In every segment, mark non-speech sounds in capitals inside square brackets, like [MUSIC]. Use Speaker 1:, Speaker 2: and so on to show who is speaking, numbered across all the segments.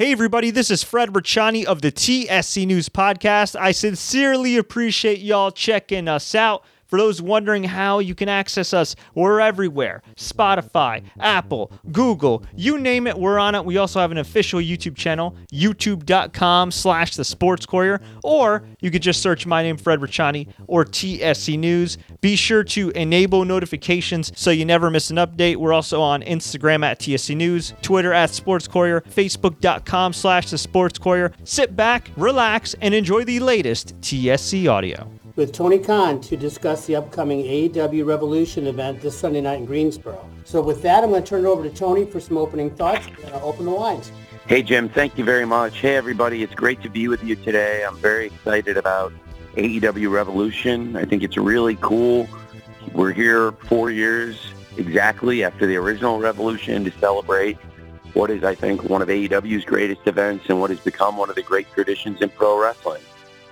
Speaker 1: Hey, everybody, this is Fred Ricciani of the TSC News Podcast. I sincerely appreciate y'all checking us out. For those wondering how you can access us, we're everywhere Spotify, Apple, Google, you name it, we're on it. We also have an official YouTube channel, youtube.com slash the sports courier, or you could just search my name, Fred Ricciani, or TSC News. Be sure to enable notifications so you never miss an update. We're also on Instagram at TSC News, Twitter at Sports Courier, Facebook.com slash the sports courier. Sit back, relax, and enjoy the latest TSC audio
Speaker 2: with Tony Khan to discuss the upcoming AEW Revolution event this Sunday night in Greensboro. So with that, I'm going to turn it over to Tony for some opening thoughts and I'll open the lines.
Speaker 3: Hey, Jim. Thank you very much. Hey, everybody. It's great to be with you today. I'm very excited about AEW Revolution. I think it's really cool. We're here four years exactly after the original Revolution to celebrate what is, I think, one of AEW's greatest events and what has become one of the great traditions in pro wrestling.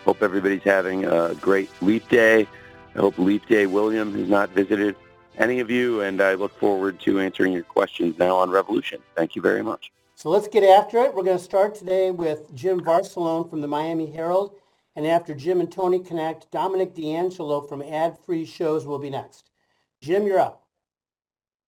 Speaker 3: Hope everybody's having a great Leap Day. I hope Leap Day William has not visited any of you, and I look forward to answering your questions now on Revolution. Thank you very much.
Speaker 2: So let's get after it. We're going to start today with Jim Varsallone from the Miami Herald, and after Jim and Tony connect, Dominic D'Angelo from Ad Free Shows will be next. Jim, you're up.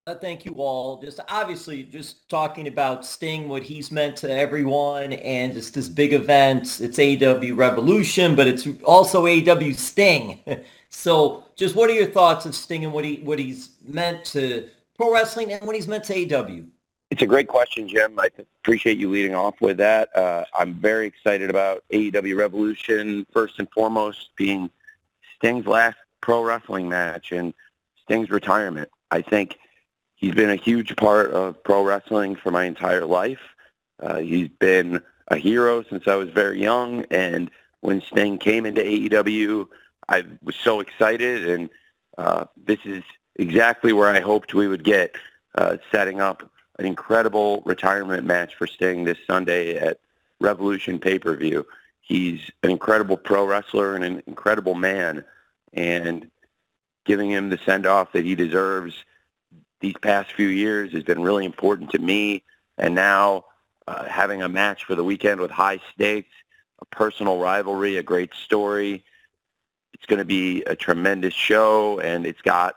Speaker 4: Uh, thank you all. Just obviously just talking about Sting, what he's meant to everyone, and just this big event. It's AEW Revolution, but it's also AEW Sting. [LAUGHS] so just what are your thoughts of Sting and what he what he's meant to pro wrestling and what he's meant to AEW?
Speaker 3: It's a great question, Jim. I appreciate you leading off with that. Uh, I'm very excited about AEW Revolution, first and foremost being Sting's last pro wrestling match and Sting's retirement. I think He's been a huge part of pro wrestling for my entire life. Uh, he's been a hero since I was very young, and when Sting came into AEW, I was so excited, and uh, this is exactly where I hoped we would get, uh, setting up an incredible retirement match for Sting this Sunday at Revolution pay-per-view. He's an incredible pro wrestler and an incredible man, and giving him the send-off that he deserves these past few years has been really important to me. And now uh, having a match for the weekend with high stakes, a personal rivalry, a great story. It's going to be a tremendous show, and it's got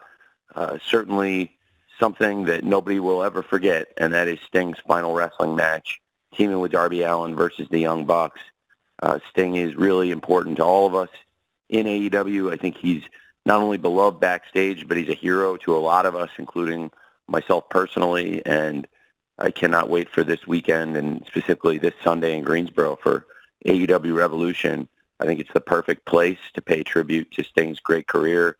Speaker 3: uh, certainly something that nobody will ever forget, and that is Sting's final wrestling match, teaming with Darby Allin versus the Young Bucks. Uh, Sting is really important to all of us in AEW. I think he's not only beloved backstage, but he's a hero to a lot of us, including myself personally. And I cannot wait for this weekend and specifically this Sunday in Greensboro for AEW Revolution. I think it's the perfect place to pay tribute to Sting's great career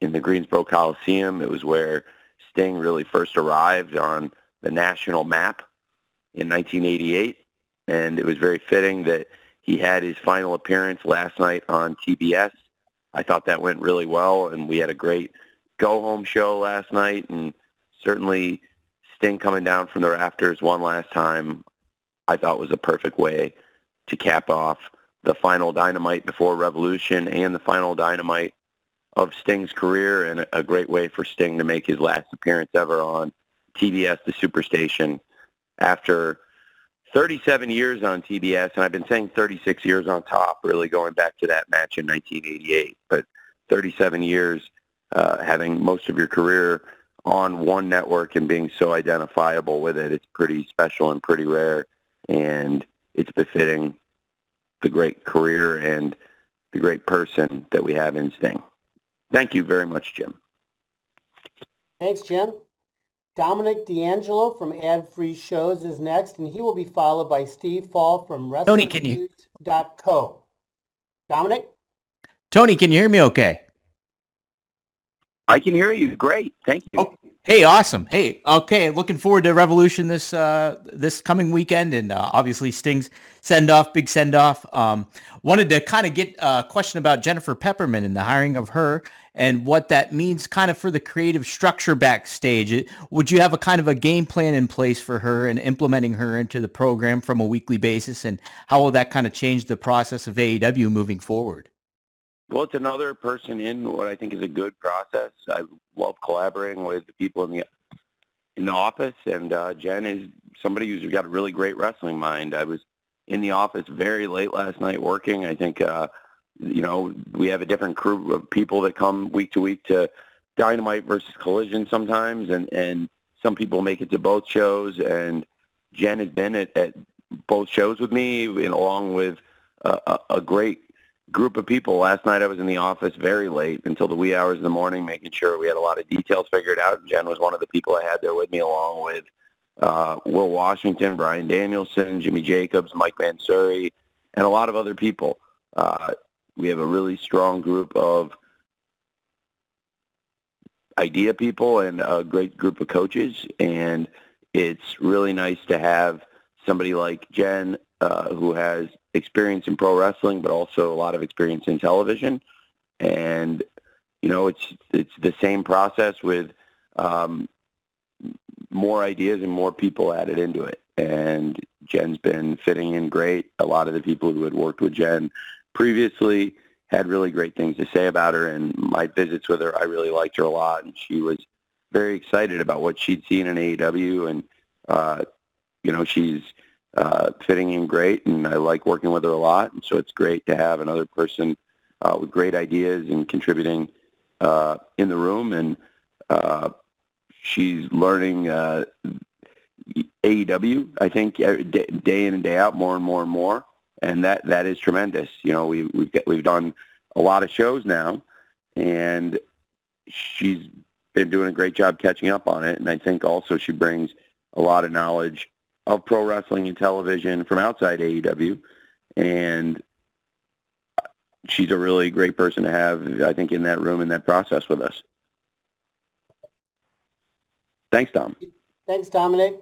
Speaker 3: in the Greensboro Coliseum. It was where Sting really first arrived on the national map in 1988. And it was very fitting that he had his final appearance last night on TBS I thought that went really well, and we had a great go-home show last night, and certainly Sting coming down from the rafters one last time, I thought was a perfect way to cap off the final dynamite before Revolution and the final dynamite of Sting's career, and a great way for Sting to make his last appearance ever on TBS, the Superstation, after 37 years on TBS, and I've been saying 36 years on top, really going back to that match in 1988. But 37 years uh, having most of your career on one network and being so identifiable with it, it's pretty special and pretty rare, and it's befitting the great career and the great person that we have in Sting. Thank you very much, Jim.
Speaker 2: Thanks, Jim. Dominic D'Angelo from Ad Free Shows is next, and he will be followed by Steve Fall from
Speaker 5: Tony, can you?
Speaker 2: Co. Dominic?
Speaker 5: Tony, can you hear me okay?
Speaker 3: I can hear you. Great. Thank you. Oh,
Speaker 5: hey, awesome. Hey, okay. Looking forward to Revolution this uh, this coming weekend, and uh, obviously Sting's send off, big send off. Um, wanted to kind of get a question about Jennifer Pepperman and the hiring of her and what that means kind of for the creative structure backstage. Would you have a kind of a game plan in place for her and implementing her into the program from a weekly basis? And how will that kind of change the process of AEW moving forward?
Speaker 3: Well, it's another person in what I think is a good process. I love collaborating with the people in the in the office, and uh, Jen is somebody who's got a really great wrestling mind. I was in the office very late last night working. I think, uh, you know, we have a different crew of people that come week to week to Dynamite versus Collision sometimes, and and some people make it to both shows. And Jen has been at, at both shows with me, and along with a, a great group of people. Last night I was in the office very late until the wee hours of the morning, making sure we had a lot of details figured out. Jen was one of the people I had there with me, along with uh, Will Washington, Bryan Danielson, Jimmy Jacobs, Mike Mansury, and a lot of other people. Uh, we have a really strong group of idea people and a great group of coaches, and it's really nice to have somebody like Jen uh, who has experience in pro wrestling, but also a lot of experience in television. And you know, it's it's the same process with um, more ideas and more people added into it. And Jen's been fitting in great. A lot of the people who had worked with Jen previously had really great things to say about her. And my visits with her, I really liked her a lot. And she was very excited about what she'd seen in AEW. And, uh, you know, she's uh, fitting in great. And I like working with her a lot. And so it's great to have another person uh, with great ideas and contributing uh, in the room. And uh, she's learning uh, AEW. I think day in and day out, more and more and more, and that that is tremendous. You know, we we've got, we've done a lot of shows now, and she's been doing a great job catching up on it. And I think also she brings a lot of knowledge of pro wrestling and television from outside AEW, and she's a really great person to have. I think in that room in that process with us. Thanks, Tom.
Speaker 2: Thanks, Dominic.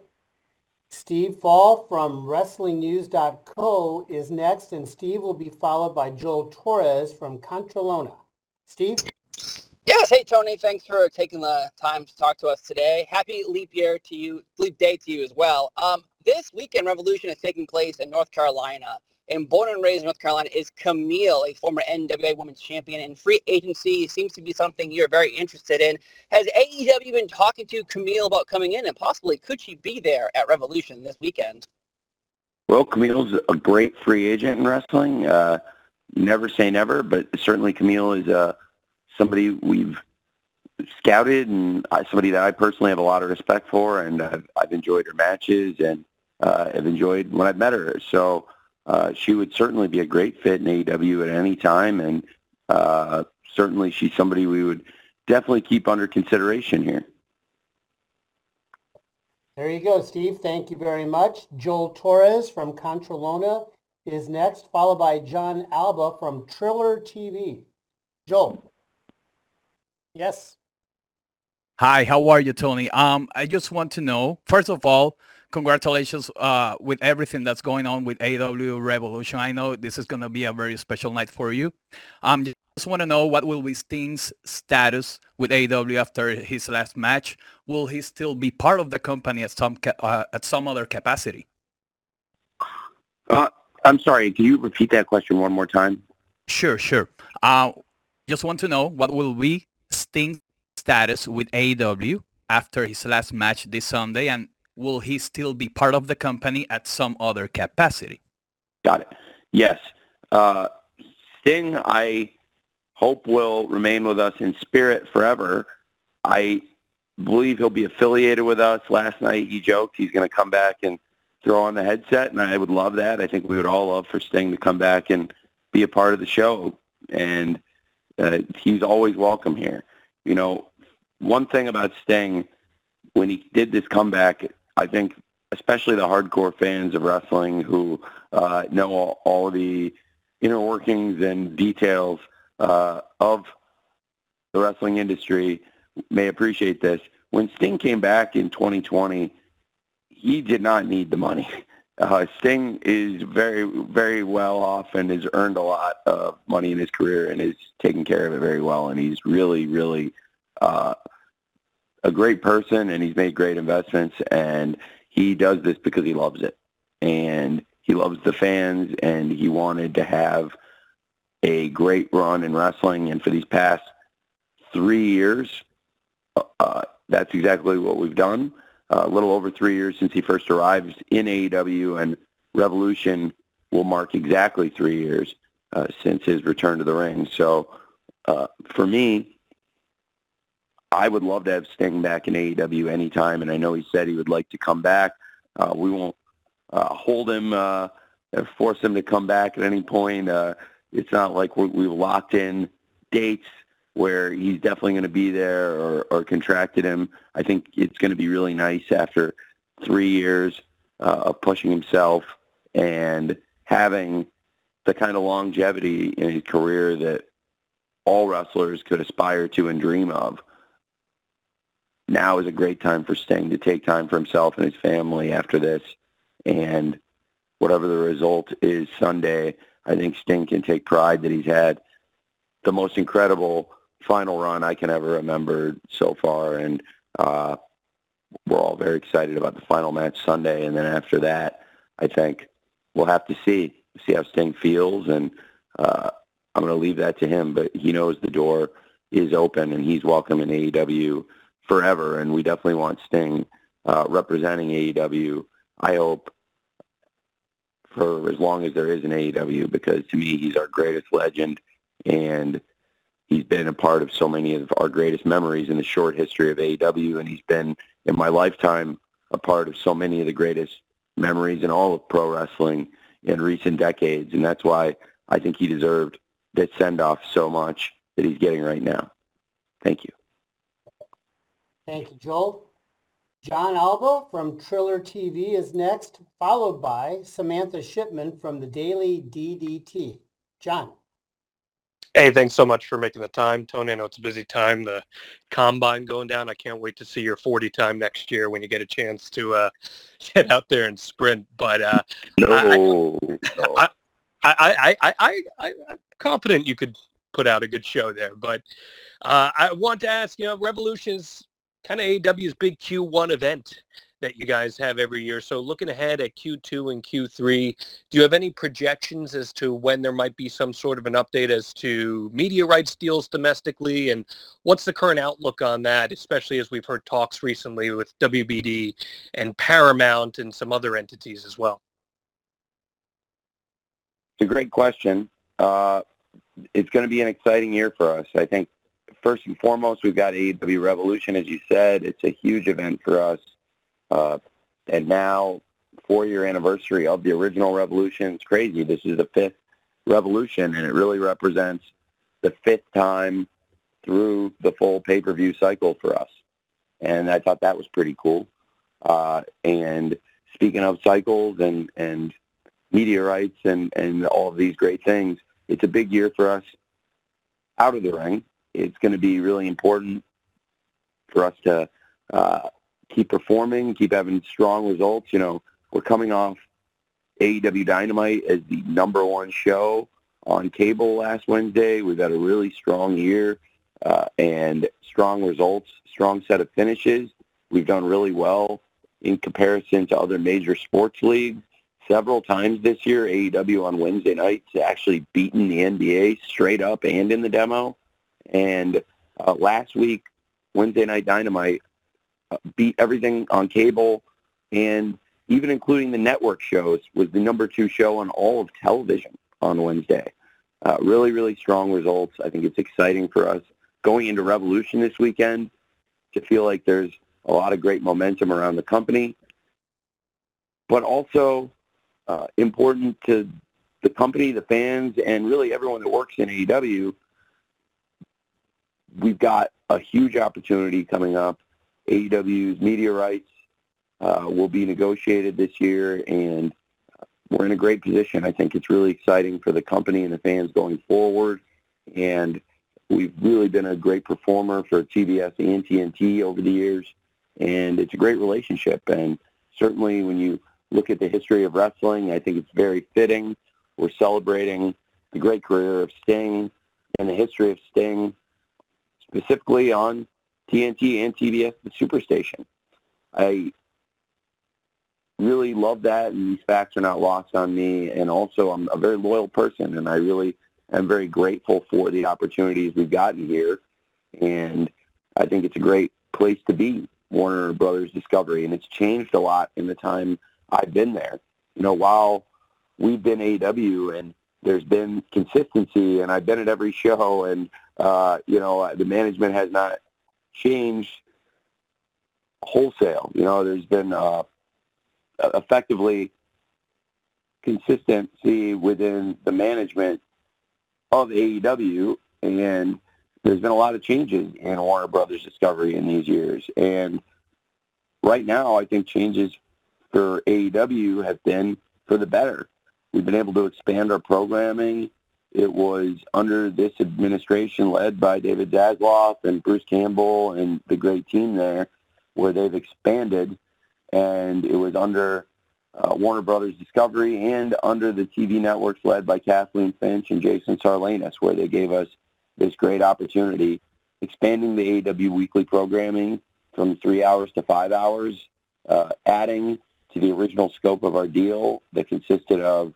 Speaker 2: Steve Fall from WrestlingNews.co is next, and Steve will be followed by Joel Torres from Contralona. Steve?
Speaker 6: Yes, hey Tony, thanks for taking the time to talk to us today. Happy leap year to you, leap day to you as well. Um, this weekend, Revolution is taking place in North Carolina and born and raised in North Carolina is Kamille, a former NWA Women's Champion, and free agency seems to be something you're very interested in. Has AEW been talking to Kamille about coming in, and possibly could she be there at Revolution this weekend?
Speaker 3: Well, Kamille's a great free agent in wrestling. Uh, never say never, but certainly Kamille is uh, somebody we've scouted and somebody that I personally have a lot of respect for, and I've, I've enjoyed her matches and uh, have enjoyed when I've met her. So uh, she would certainly be a great fit in AEW at any time, and uh, certainly she's somebody we would definitely keep under consideration here.
Speaker 2: There you go, Steve. Thank you very much. Joel Torres from Contralona is next, followed by John Alba from Triller TV. Joel. Yes.
Speaker 7: Hi, how are you, Tony? Um, I just want to know, first of all, congratulations uh, with everything that's going on with AEW Revolution. I know this is going to be a very special night for you. Um, just want to know what will be Sting's status with AEW after his last match. Will he still be part of the company at some uh, at some other capacity?
Speaker 3: Uh, I'm sorry. Can you repeat that question one more time?
Speaker 7: Sure, sure. Uh, just want to know what will be Sting's status with AEW after his last match this Sunday and will he still be part of the company at some other capacity?
Speaker 3: Got it. Yes. Uh, Sting, I hope will remain with us in spirit forever. I believe he'll be affiliated with us. Last night he joked he's going to come back and throw on the headset, and I would love that. I think we would all love for Sting to come back and be a part of the show, and uh, he's always welcome here. You know, one thing about Sting, when he did this comeback, I think especially the hardcore fans of wrestling who uh, know all, all the inner workings and details uh, of the wrestling industry may appreciate this. When Sting came back in 2020, he did not need the money. [LAUGHS] Uh, Sting is very, very well off and has earned a lot of money in his career and is taking care of it very well. And he's really, really uh, a great person and he's made great investments and he does this because he loves it. And he loves the fans and he wanted to have a great run in wrestling. And for these past three years uh, that's exactly what we've done. A little over three years since he first arrived in AEW, and Revolution will mark exactly three years uh, since his return to the ring. So uh, for me, I would love to have Sting back in AEW anytime, and I know he said he would like to come back. Uh, we won't uh, hold him, uh, force him to come back at any point. Uh, it's not like we we've locked in dates where he's definitely going to be there or, or contracted him. I think it's going to be really nice after three years uh, of pushing himself and having the kind of longevity in his career that all wrestlers could aspire to and dream of. Now is a great time for Sting to take time for himself and his family after this. And whatever the result is Sunday, I think Sting can take pride that he's had the most incredible final run I can ever remember so far. And uh, we're all very excited about the final match Sunday. And then after that, I think we'll have to see see how Sting feels. And uh, I'm going to leave that to him. But he knows the door is open and he's welcome in AEW forever. And we definitely want Sting uh, representing AEW. I hope for as long as there is an AEW because to me he's our greatest legend and he's been a part of so many of our greatest memories in the short history of AEW, and he's been in my lifetime a part of so many of the greatest memories in all of pro wrestling in recent decades, and that's why I think he deserved that send off so much that he's getting right now. Thank you.
Speaker 2: Thank you, Joel. John Alba from Triller TV is next, followed by Samantha Shipman from the Daily DDT. John.
Speaker 8: Hey, thanks so much for making the time, Tony. I know it's a busy time. The combine going down. I can't wait to see your 40 time next year when you get a chance to uh, [LAUGHS] get out there and sprint. But uh,
Speaker 3: no,
Speaker 8: I, I, I, I, I, I, I'm confident you could put out a good show there. But uh, I want to ask, you know, Revolution's kind of AEW's big Q1 event that you guys have every year. So looking ahead at Q2 and Q3, do you have any projections as to when there might be some sort of an update as to media rights deals domestically? And what's the current outlook on that, especially as we've heard talks recently with WBD and Paramount and some other entities as well?
Speaker 3: It's a great question. Uh, it's going to be an exciting year for us. I think first and foremost, we've got AEW Revolution, as you said. It's a huge event for us. Uh, and now, four-year anniversary of the original Revolution. It's crazy. This is the fifth Revolution, and it really represents the fifth time through the full pay-per-view cycle for us. And I thought that was pretty cool. Uh, and speaking of cycles and, and rights and, and all of these great things, it's a big year for us out of the ring. It's going to be really important for us to uh, keep performing, keep having strong results. You know, we're coming off AEW Dynamite as the number one show on cable last Wednesday. We've had a really strong year uh, and strong results, strong set of finishes. We've done really well in comparison to other major sports leagues. Several times this year, AEW on Wednesday nights actually beaten the NBA straight up and in the demo. And uh, last week, Wednesday Night Dynamite beat everything on cable and even including the network shows was the number two show on all of television on Wednesday. Uh, really, really strong results. I think it's exciting for us going into Revolution this weekend to feel like there's a lot of great momentum around the company, but also uh, important to the company, the fans, and really everyone that works in AEW. We've got a huge opportunity coming up AEW's media rights uh, will be negotiated this year, and we're in a great position. I think it's really exciting for the company and the fans going forward, and we've really been a great performer for TBS and TNT over the years, and it's a great relationship. And certainly when you look at the history of wrestling, I think it's very fitting. We're celebrating the great career of Sting and the history of Sting, specifically on TNT and TBS, the Superstation. I really love that, and these facts are not lost on me. And also, I'm a very loyal person, and I really am very grateful for the opportunities we've gotten here. And I think it's a great place to be Warner Brothers Discovery, and it's changed a lot in the time I've been there. You know, while we've been AEW and there's been consistency, and I've been at every show, and uh, you know, the management has not changed wholesale. You know, there's been uh, effectively consistency within the management of AEW, and there's been a lot of changes in Warner Brothers Discovery in these years. And right now, I think changes for AEW have been for the better. We've been able to expand our programming. It was under this administration led by David Zaslav and Bruce Campbell and the great team there where they've expanded. And it was under uh, Warner Brothers Discovery and under the TV networks led by Kathleen Finch and Jason Sarlanis, where they gave us this great opportunity, expanding the AEW weekly programming from three hours to five hours, uh, adding to the original scope of our deal that consisted of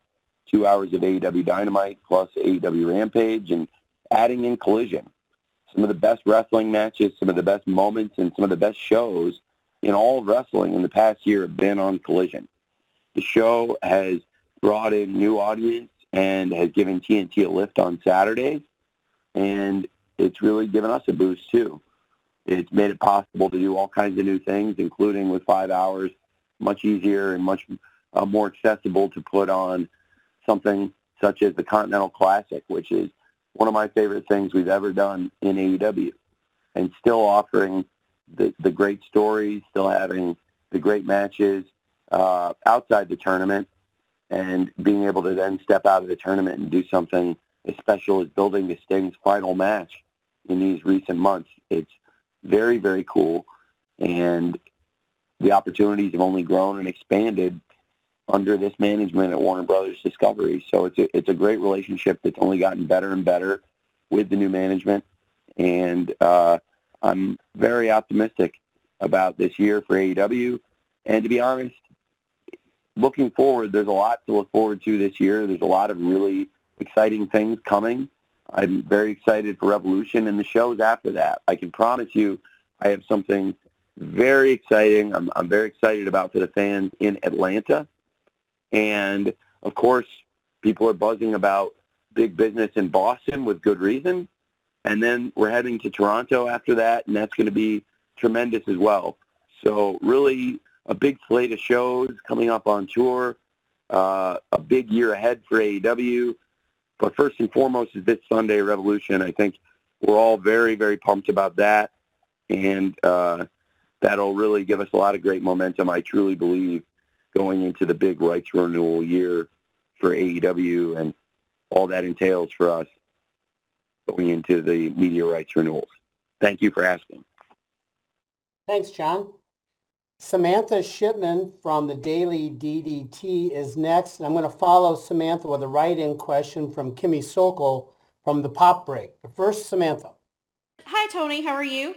Speaker 3: two hours of AEW Dynamite plus AEW Rampage, and adding in Collision. Some of the best wrestling matches, some of the best moments, and some of the best shows in all of wrestling in the past year have been on Collision. The show has brought in new audience and has given TNT a lift on Saturdays, and it's really given us a boost too. It's made it possible to do all kinds of new things, including with five hours, much easier and much uh, more accessible to put on something such as the Continental Classic, which is one of my favorite things we've ever done in AEW, and still offering the, the great stories, still having the great matches, uh, outside the tournament and being able to then step out of the tournament and do something as special as building the Sting's final match in these recent months. It's very, very cool. And the opportunities have only grown and expanded under this management at Warner Brothers Discovery. So it's a, it's a great relationship that's only gotten better and better with the new management. And uh, I'm very optimistic about this year for AEW. And to be honest, looking forward, there's a lot to look forward to this year. There's a lot of really exciting things coming. I'm very excited for Revolution and the shows after that. I can promise you I have something very exciting. I'm, I'm very excited about for the fans in Atlanta. And, of course, people are buzzing about big business in Boston with good reason. And then we're heading to Toronto after that, and that's going to be tremendous as well. So really a big slate of shows coming up on tour, uh, a big year ahead for AEW. But first and foremost is this Sunday Revolution. I think we're all very, very pumped about that. And uh, that'll really give us a lot of great momentum, I truly believe, going into the big rights renewal year for AEW and all that entails for us going into the media rights renewals. Thank you for asking.
Speaker 2: Thanks, John. Samantha Shipman from the Daily DDT is next. And I'm going to follow Samantha with a write-in question from Kimmy Sokol from the Pop Break. But first, Samantha.
Speaker 9: Hi, Tony. How are you?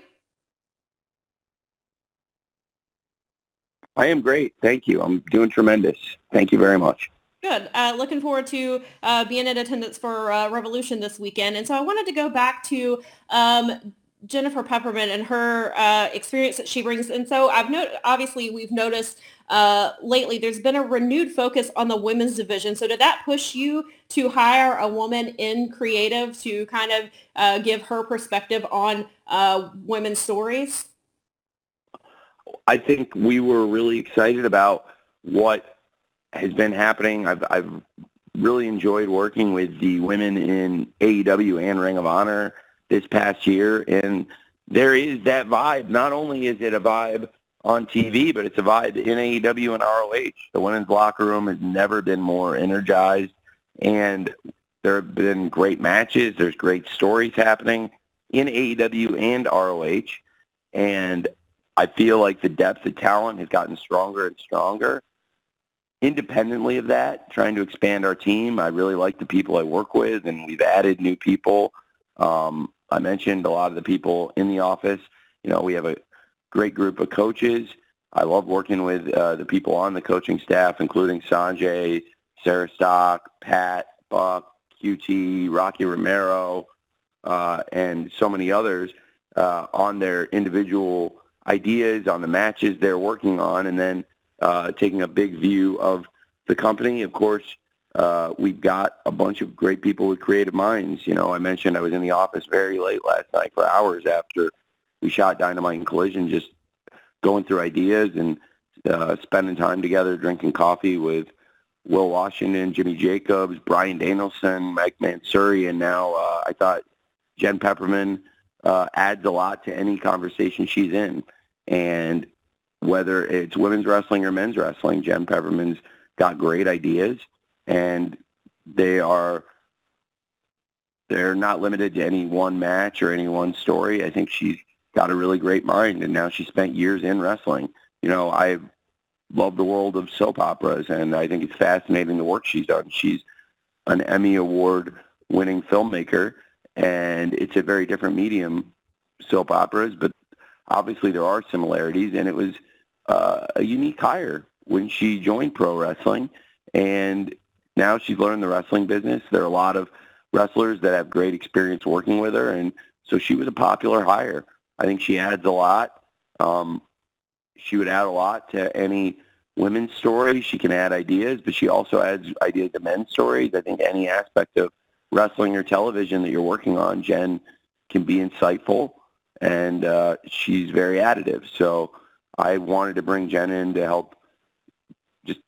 Speaker 3: I am great. Thank you. I'm doing tremendous. Thank you very much.
Speaker 9: Good. Uh, looking forward to uh, being in attendance for uh, Revolution this weekend. And so I wanted to go back to um, Jennifer Pepperman and her uh, experience that she brings. And so I've noted, obviously we've noticed uh, lately there's been a renewed focus on the women's division. So did that push you to hire a woman in creative to kind of uh, give her perspective on women's stories?
Speaker 3: I think we were really excited about what has been happening. I've, I've really enjoyed working with the women in AEW and Ring of Honor this past year. And there is that vibe. Not only is it a vibe on TV, but it's a vibe in AEW and ROH. The women's locker room has never been more energized, and there have been great matches. There's great stories happening in AEW and ROH, and I feel like the depth of talent has gotten stronger and stronger. Independently of that, trying to expand our team, I really like the people I work with, and we've added new people. Um, I mentioned a lot of the people in the office. You know, we have a great group of coaches. I love working with uh, the people on the coaching staff, including Sonjay, Sarah Stock, Pat, Buck, QT, Rocky Romero, uh, and so many others uh, on their individual ideas on the matches they're working on, and then uh, taking a big view of the company. Of course, uh, we've got a bunch of great people with creative minds. You know, I mentioned I was in the office very late last night for hours after we shot Dynamite and Collision, just going through ideas and uh, spending time together, drinking coffee with Will Washington, Jimmy Jacobs, Bryan Danielson, Mike Mansury, and now uh, I thought Jen Pepperman uh, adds a lot to any conversation she's in. And whether it's women's wrestling or men's wrestling, Jen Pepperman's got great ideas, and they are they're not limited to any one match or any one story. I think she's got a really great mind, and now she spent years in wrestling. You know, I love the world of soap operas, and I think it's fascinating the work she's done. She's an Emmy Award winning filmmaker, and it's a very different medium, soap operas, but obviously there are similarities, and it was uh, a unique hire when she joined pro wrestling, and now she's learned the wrestling business. There are a lot of wrestlers that have great experience working with her, and so she was a popular hire. I think she adds a lot. Um, she would add a lot to any women's story. She can add ideas, but she also adds ideas to men's stories. I think any aspect of wrestling or television that you're working on, Jen can be insightful, and uh, she's very additive. So I wanted to bring Jen in to help just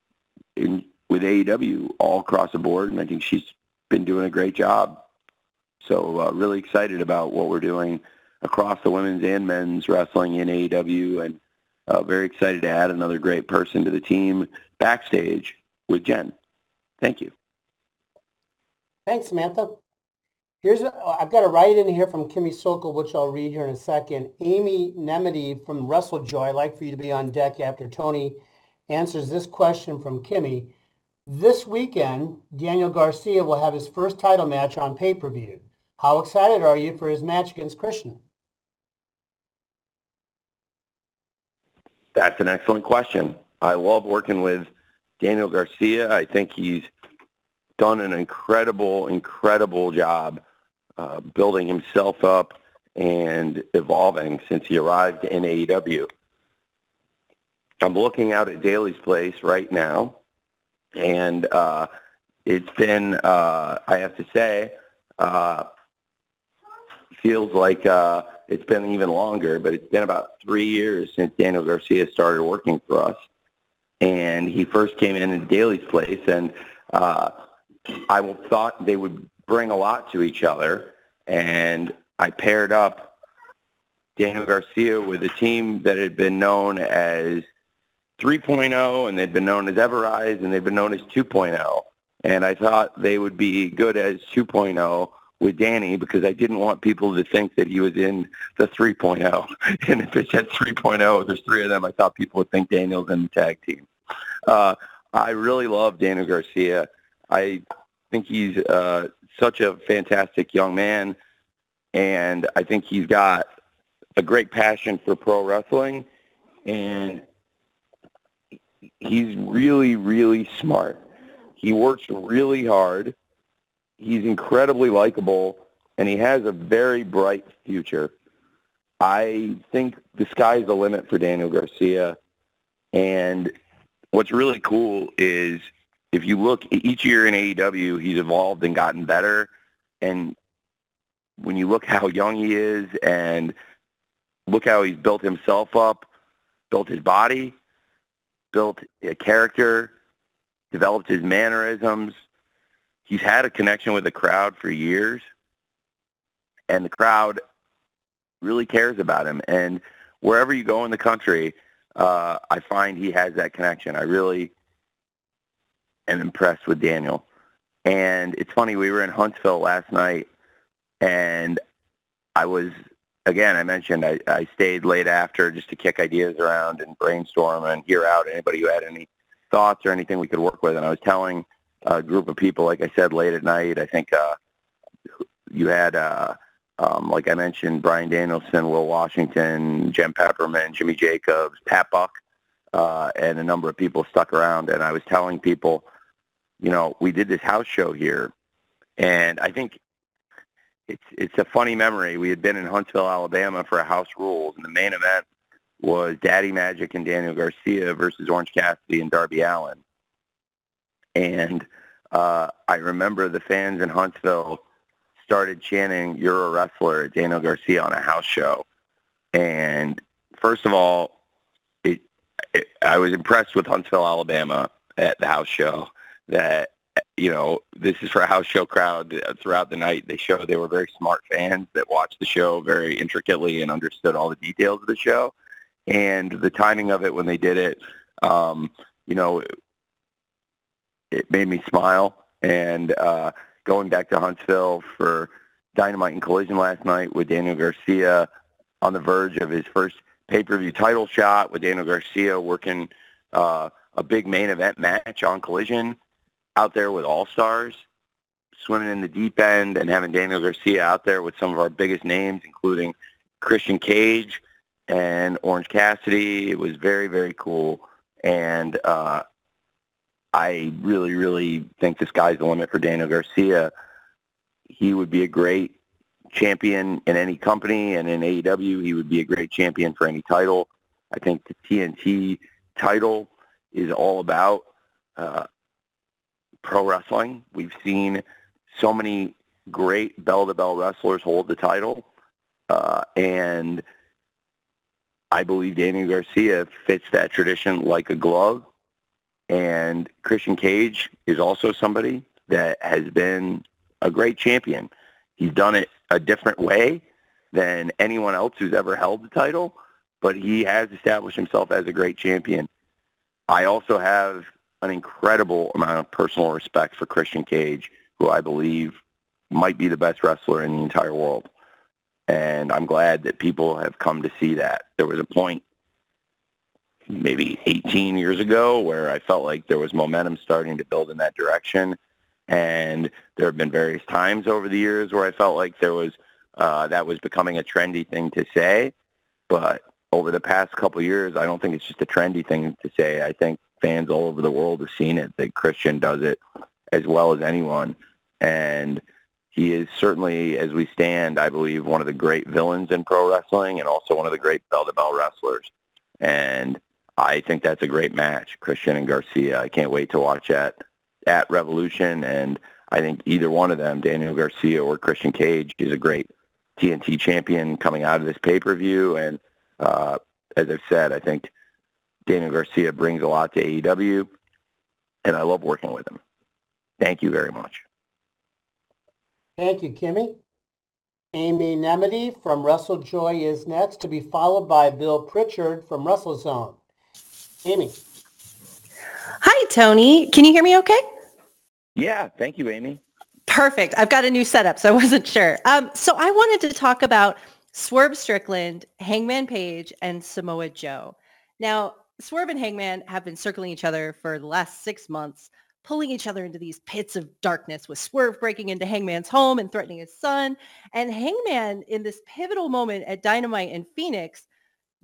Speaker 3: in, with AEW all across the board, and I think she's been doing a great job. So uh, really excited about what we're doing across the women's and men's wrestling in AEW, and uh, very excited to add another great person to the team backstage with Jen. Thank you.
Speaker 2: Thanks, Samantha. Here's a, I've got a write in here from Kimmy Sokol, which I'll read here in a second. Amy Nemmity from WrestleJoy, I'd like for you to be on deck after Tony answers this question from Kimmy. This weekend, Daniel Garcia will have his first title match on pay-per-view. How excited are you for his match against Christian?
Speaker 3: That's an excellent question. I love working with Daniel Garcia. I think he's done an incredible, incredible job uh, building himself up and evolving since he arrived in AEW. I'm looking out at Daly's Place right now, and uh, it's been, uh, I have to say, uh, feels like uh, it's been even longer, but it's been about three years since Daniel Garcia started working for us. And he first came in in Daly's Place, and uh, I thought they would bring a lot to each other, and I paired up Daniel Garcia with a team that had been known as 3.0, and they'd been known as Everrise, and they'd been known as 2.0. And I thought they would be good as 2.0 with Danny because I didn't want people to think that he was in the 3.0. [LAUGHS] And if it said 3.0, there's three of them, I thought people would think Daniel's in the tag team. Uh, I really love Daniel Garcia. I think he's uh, such a fantastic young man, and I think he's got a great passion for pro wrestling, and he's really, really smart. He works really hard. He's incredibly likable, and he has a very bright future. I think the sky's the limit for Daniel Garcia, and what's really cool is – if you look each year in AEW, he's evolved and gotten better. And when you look how young he is and look how he's built himself up, built his body, built a character, developed his mannerisms. He's had a connection with the crowd for years, and the crowd really cares about him. And wherever you go in the country, uh, I find he has that connection. I really am impressed with Daniel. And it's funny, we were in Huntsville last night, and I was, again, I mentioned I, I stayed late after just to kick ideas around and brainstorm and hear out anybody who had any thoughts or anything we could work with. And I was telling a group of people, like I said, late at night, I think uh, you had, uh, um, like I mentioned, Bryan Danielson, Will Washington, Jen Pepperman, Jimmy Jacobs, Pat Buck, uh, and a number of people stuck around. And I was telling people – you know, we did this house show here, and I think it's it's a funny memory. We had been in Huntsville, Alabama for a House Rules, and the main event was Daddy Magic and Daniel Garcia versus Orange Cassidy and Darby Allin. And uh, I remember the fans in Huntsville started chanting, you're a wrestler Daniel Garcia on a house show. And first of all, it, it, I was impressed with Huntsville, Alabama at the house show that, you know, this is for a house show crowd throughout the night. They showed they were very smart fans that watched the show very intricately and understood all the details of the show. And the timing of it when they did it, um, you know, it, it made me smile. And uh, going back to Huntsville for Dynamite and Collision last night with Daniel Garcia on the verge of his first pay-per-view title shot with Daniel Garcia working uh, a big main event match on Collision out there with all stars, swimming in the deep end, and having Daniel Garcia out there with some of our biggest names, including Christian Cage and Orange Cassidy. It was very, very cool. And uh, I really, really think the sky's the limit for Daniel Garcia. He would be a great champion in any company, and in AEW, he would be a great champion for any title. I think the TNT title is all about uh, pro wrestling. We've seen so many great bell-to-bell wrestlers hold the title, uh, and I believe Daniel Garcia fits that tradition like a glove. And Christian Cage is also somebody that has been a great champion. He's done it a different way than anyone else who's ever held the title, but he has established himself as a great champion. I also have an incredible amount of personal respect for Christian Cage, who I believe might be the best wrestler in the entire world. And I'm glad that people have come to see that. There was a point maybe 18 years ago where I felt like there was momentum starting to build in that direction. And there have been various times over the years where I felt like there was uh, that was becoming a trendy thing to say. But over the past couple of years, I don't think it's just a trendy thing to say. I think fans all over the world have seen it. That Christian does it as well as anyone, and he is certainly, as we stand, I believe, one of the great villains in pro wrestling, and also one of the great bell-to-bell wrestlers. And I think that's a great match, Christian and Garcia. I can't wait to watch that at Revolution, and I think either one of them, Daniel Garcia or Christian Cage, is a great TNT champion coming out of this pay-per-view. And uh, as I've said, I think Daniel Garcia brings a lot to AEW, and I love working with him. Thank you very much.
Speaker 2: Thank you, Kimmy. Amy Nemmity from WrestleJoy is next, to be followed by Bill Pritchard from WrestleZone. Amy.
Speaker 10: Hi, Tony. Can you hear me okay?
Speaker 3: Yeah, thank you, Amy.
Speaker 10: Perfect. I've got a new setup, so I wasn't sure. Um, so I wanted to talk about Swerve Strickland, Hangman Page, and Samoa Joe. Now, Swerve and Hangman have been circling each other for the last six months, pulling each other into these pits of darkness with Swerve breaking into Hangman's home and threatening his son. And Hangman, in this pivotal moment at Dynamite in Phoenix,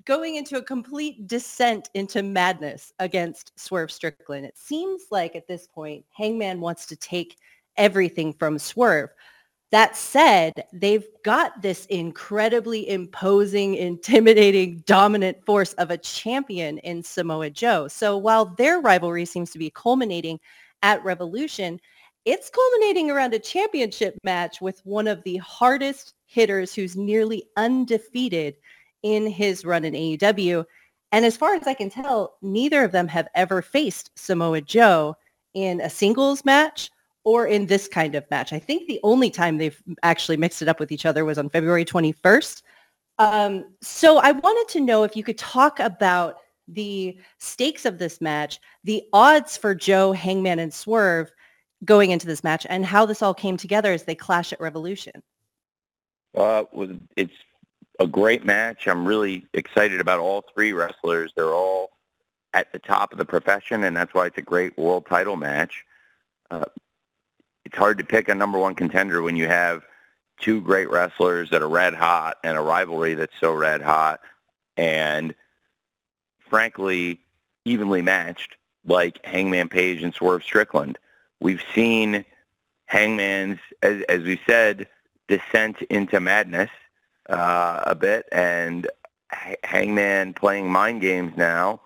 Speaker 10: going into a complete descent into madness against Swerve Strickland. It seems like at this point, Hangman wants to take everything from Swerve. That said, they've got this incredibly imposing, intimidating, dominant force of a champion in Samoa Joe. So while their rivalry seems to be culminating at Revolution, it's culminating around a championship match with one of the hardest hitters who's nearly undefeated in his run in AEW. And as far as I can tell, neither of them have ever faced Samoa Joe in a singles match or in this kind of match. I think the only time they've actually mixed it up with each other was on February 21st. Um, so I wanted to know if you could talk about the stakes of this match, the odds for Joe, Hangman, and Swerve going into this match, and how this all came together as they clash at Revolution.
Speaker 3: Uh, it's a great match. I'm really excited about all three wrestlers. They're all at the top of the profession, and that's why it's a great world title match. Uh, it's hard to pick a number one contender when you have two great wrestlers that are red hot and a rivalry that's so red hot and frankly evenly matched like Hangman Page and Swerve Strickland. We've seen Hangman's, as, as we said, descent into madness uh, a bit and Hangman playing mind games now,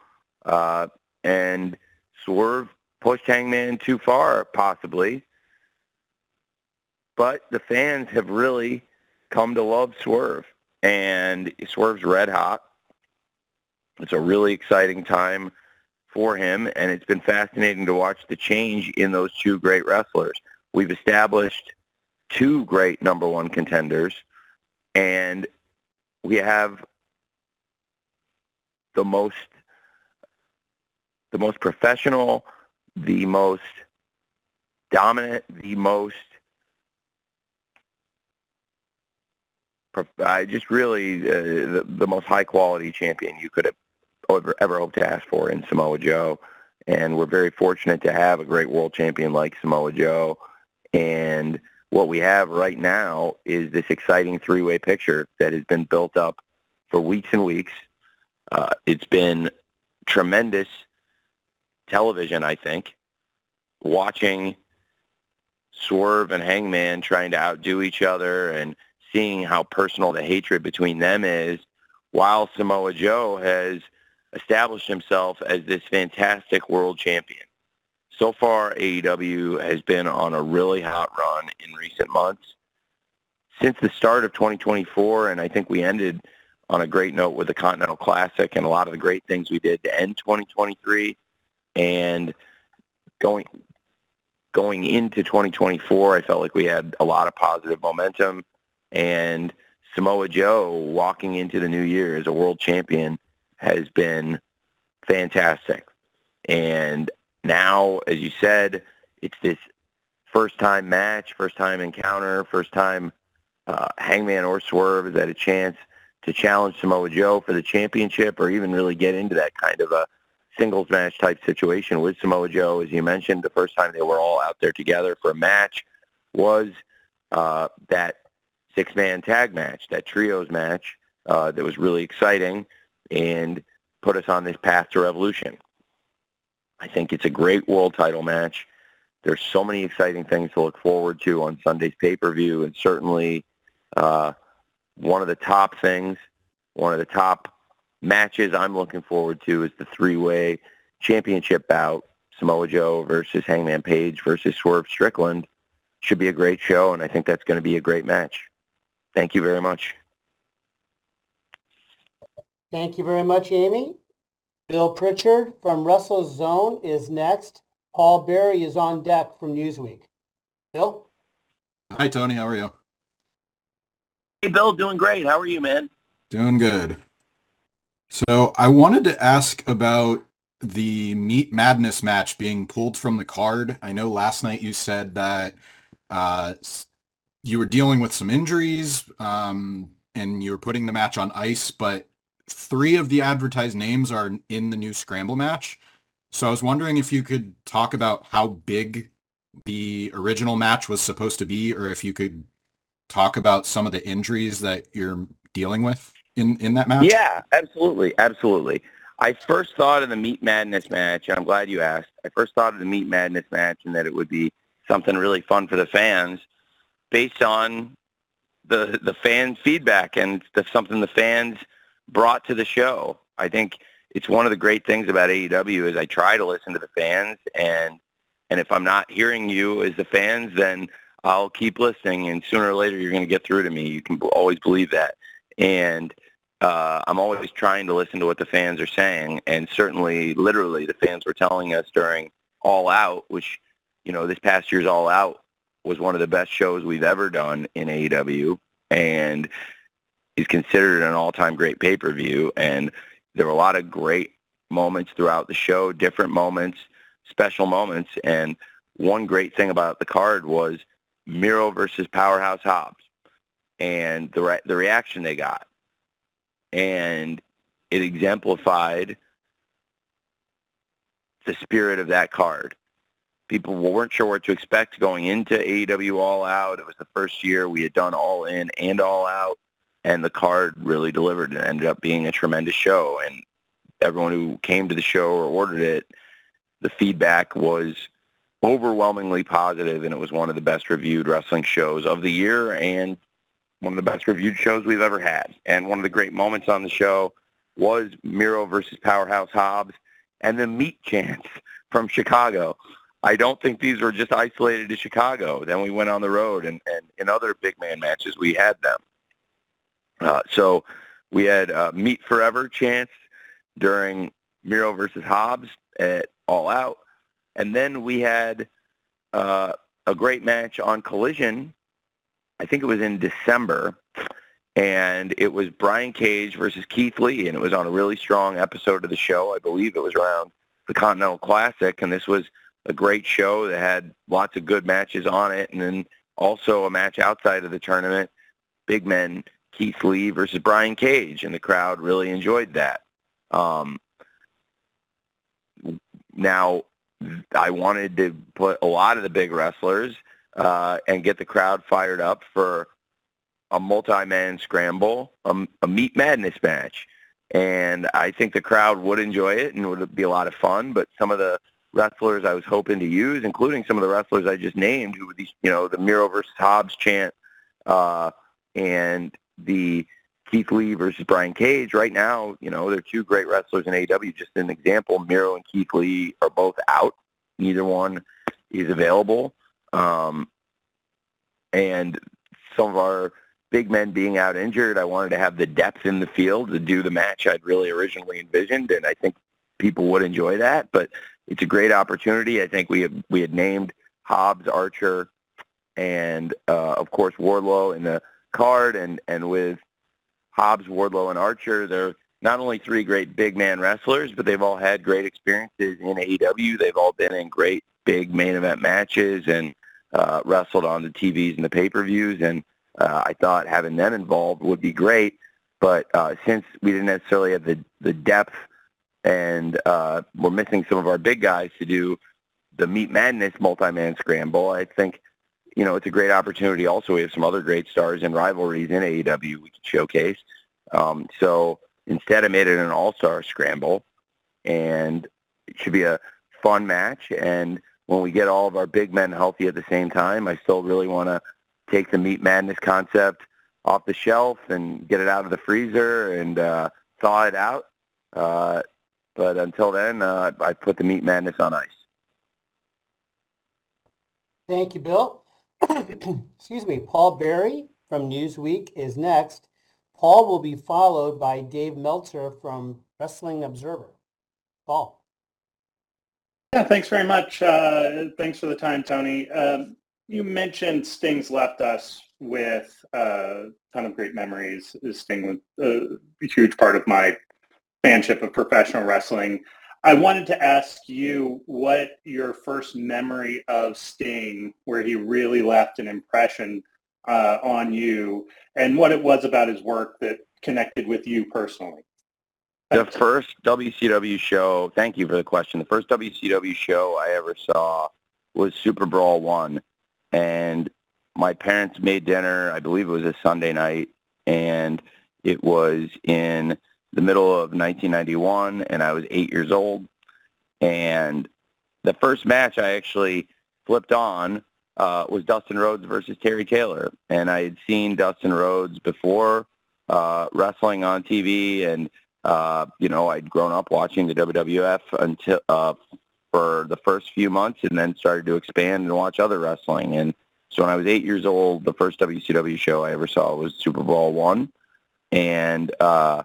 Speaker 3: uh, and Swerve pushed Hangman too far, possibly. But the fans have really come to love Swerve, and Swerve's red hot. It's a really exciting time for him, and it's been fascinating to watch the change in those two great wrestlers. We've established two great number one contenders, and we have the most the most professional, the most dominant, the most I just really uh, the, the most high quality champion you could have ever, ever hoped to ask for in Samoa Joe. And we're very fortunate to have a great world champion like Samoa Joe. And what we have right now is this exciting three-way picture that has been built up for weeks and weeks. Uh, it's been tremendous television, I think, watching Swerve and Hangman trying to outdo each other and seeing how personal the hatred between them is, while Samoa Joe has established himself as this fantastic world champion. So far, AEW has been on a really hot run in recent months. Since the start of 2024, and I think we ended on a great note with the Continental Classic and a lot of the great things we did to end 2023, and going going into 2024, I felt like we had a lot of positive momentum. And Samoa Joe walking into the new year as a world champion has been fantastic. And now, as you said, it's this first time match, first time encounter, first time uh, Hangman or Swerve has had a chance to challenge Samoa Joe for the championship or even really get into that kind of a singles match type situation with Samoa Joe. As you mentioned, the first time they were all out there together for a match was uh, that six-man tag match, that trios match uh, that was really exciting and put us on this path to revolution. I think it's a great world title match. There's so many exciting things to look forward to on Sunday's pay-per-view, and certainly uh, one of the top things, one of the top matches I'm looking forward to is the three-way championship bout, Samoa Joe versus Hangman Page versus Swerve Strickland. Should be a great show, and I think that's going to be a great match. Thank you very much.
Speaker 2: Thank you very much, Amy. Bill Pritchard from WrestleZone is next. Paul Berry is on deck from Newsweek. Bill?
Speaker 11: Hi, Tony. How are you?
Speaker 3: Hey, Bill. Doing great. How are you, man?
Speaker 11: Doing good. So I wanted to ask about the Meat Madness match being pulled from the card. I know last night you said that uh, you were dealing with some injuries um, and you were putting the match on ice, but three of the advertised names are in the new Scramble match. So I was wondering if you could talk about how big the original match was supposed to be, or if you could talk about some of the injuries that you're dealing with in, in that match.
Speaker 3: Yeah, absolutely. Absolutely. I first thought of the Meat Madness match, and I'm glad you asked. I first thought of the Meat Madness match and that it would be something really fun for the fans based on the the fan feedback and the, something the fans brought to the show. I think it's one of the great things about AEW is I try to listen to the fans and and if I'm not hearing you as the fans, then I'll keep listening and sooner or later you're going to get through to me. You can always believe that. And uh, I'm always trying to listen to what the fans are saying. And certainly, literally, the fans were telling us during All Out, which, you know, this past year's All Out was one of the best shows we've ever done in AEW and is considered an all-time great pay-per-view. And there were a lot of great moments throughout the show, different moments, special moments. And one great thing about the card was Miro versus Powerhouse Hobbs and the re- the reaction they got. And it exemplified the spirit of that card people weren't sure what to expect going into AEW All Out. It was the first year we had done All In and All Out, and the card really delivered It ended up being a tremendous show. And everyone who came to the show or ordered it, the feedback was overwhelmingly positive, and it was one of the best reviewed wrestling shows of the year and one of the best reviewed shows we've ever had. And one of the great moments on the show was Miro versus Powerhouse Hobbs and the meat chance from Chicago. I don't think these were just isolated to Chicago. Then we went on the road, and, and in other big man matches, we had them. Uh, so we had uh, Meat Forever chance during Miro versus Hobbs at All Out. And then we had uh, a great match on Collision. I think it was in December. And it was Brian Cage versus Keith Lee. And it was on a really strong episode of the show. I believe it was around the Continental Classic. And this was a great show that had lots of good matches on it. And then also a match outside of the tournament, Big Men Keith Lee versus Brian Cage. And the crowd really enjoyed that. Um, now, I wanted to put a lot of the big wrestlers uh, and get the crowd fired up for a multi-man scramble, a, a meat madness match. And I think the crowd would enjoy it and it would be a lot of fun. But some of the wrestlers I was hoping to use, including some of the wrestlers I just named, who were these, you know, the Miro versus Hobbs chant uh, and the Keith Lee versus Brian Cage. Right now, you know, they're two great wrestlers in AEW. Just an example, Miro and Keith Lee are both out. Neither one is available. Um, and some of our big men being out injured, I wanted to have the depth in the field to do the match I'd really originally envisioned, and I think people would enjoy that. But it's a great opportunity. I think we had, we had named Hobbs, Archer, and uh, of course Wardlow in the card, and and with Hobbs, Wardlow, and Archer. They're not only three great big man wrestlers, but they've all had great experiences in AEW. They've all been in great big main event matches and uh, wrestled on the TVs and the pay-per-views. And uh, I thought having them involved would be great. But uh, since we didn't necessarily have the, the depth and uh, we're missing some of our big guys to do the Meat Madness multi-man scramble, I think you know, it's a great opportunity. Also, we have some other great stars and rivalries in AEW we can showcase. Um, so instead, I made it an all-star scramble, and it should be a fun match. And when we get all of our big men healthy at the same time, I still really want to take the Meat Madness concept off the shelf and get it out of the freezer and uh, thaw it out. Uh, but until then, uh, I put the Meat Madness on ice.
Speaker 2: Thank you, Bill. [CLEARS THROAT] excuse me, Paul Berry from Newsweek is next. Paul will be followed by Dave Meltzer from Wrestling Observer. Paul.
Speaker 12: Yeah, thanks very much. Uh, thanks for the time, Tony. Um, you mentioned Sting's left us with a ton of great memories. Sting was a huge part of my fanship of professional wrestling. I wanted to ask you what your first memory of Sting, where he really left an impression uh, on you, and what it was about his work that connected with you personally.
Speaker 3: The first WCW show, thank you for the question. The first WCW show I ever saw was Super Brawl 1. And my parents made dinner, I believe it was a Sunday night, and it was in the middle of 1991, and I was eight years old. And the first match I actually flipped on uh, was Dustin Rhodes versus Terry Taylor, and I had seen Dustin Rhodes before uh, wrestling on TV, and uh, you know I'd grown up watching the WWF until uh, for the first few months, and then started to expand and watch other wrestling. And so when I was eight years old, the first WCW show I ever saw was Super Brawl One, and uh,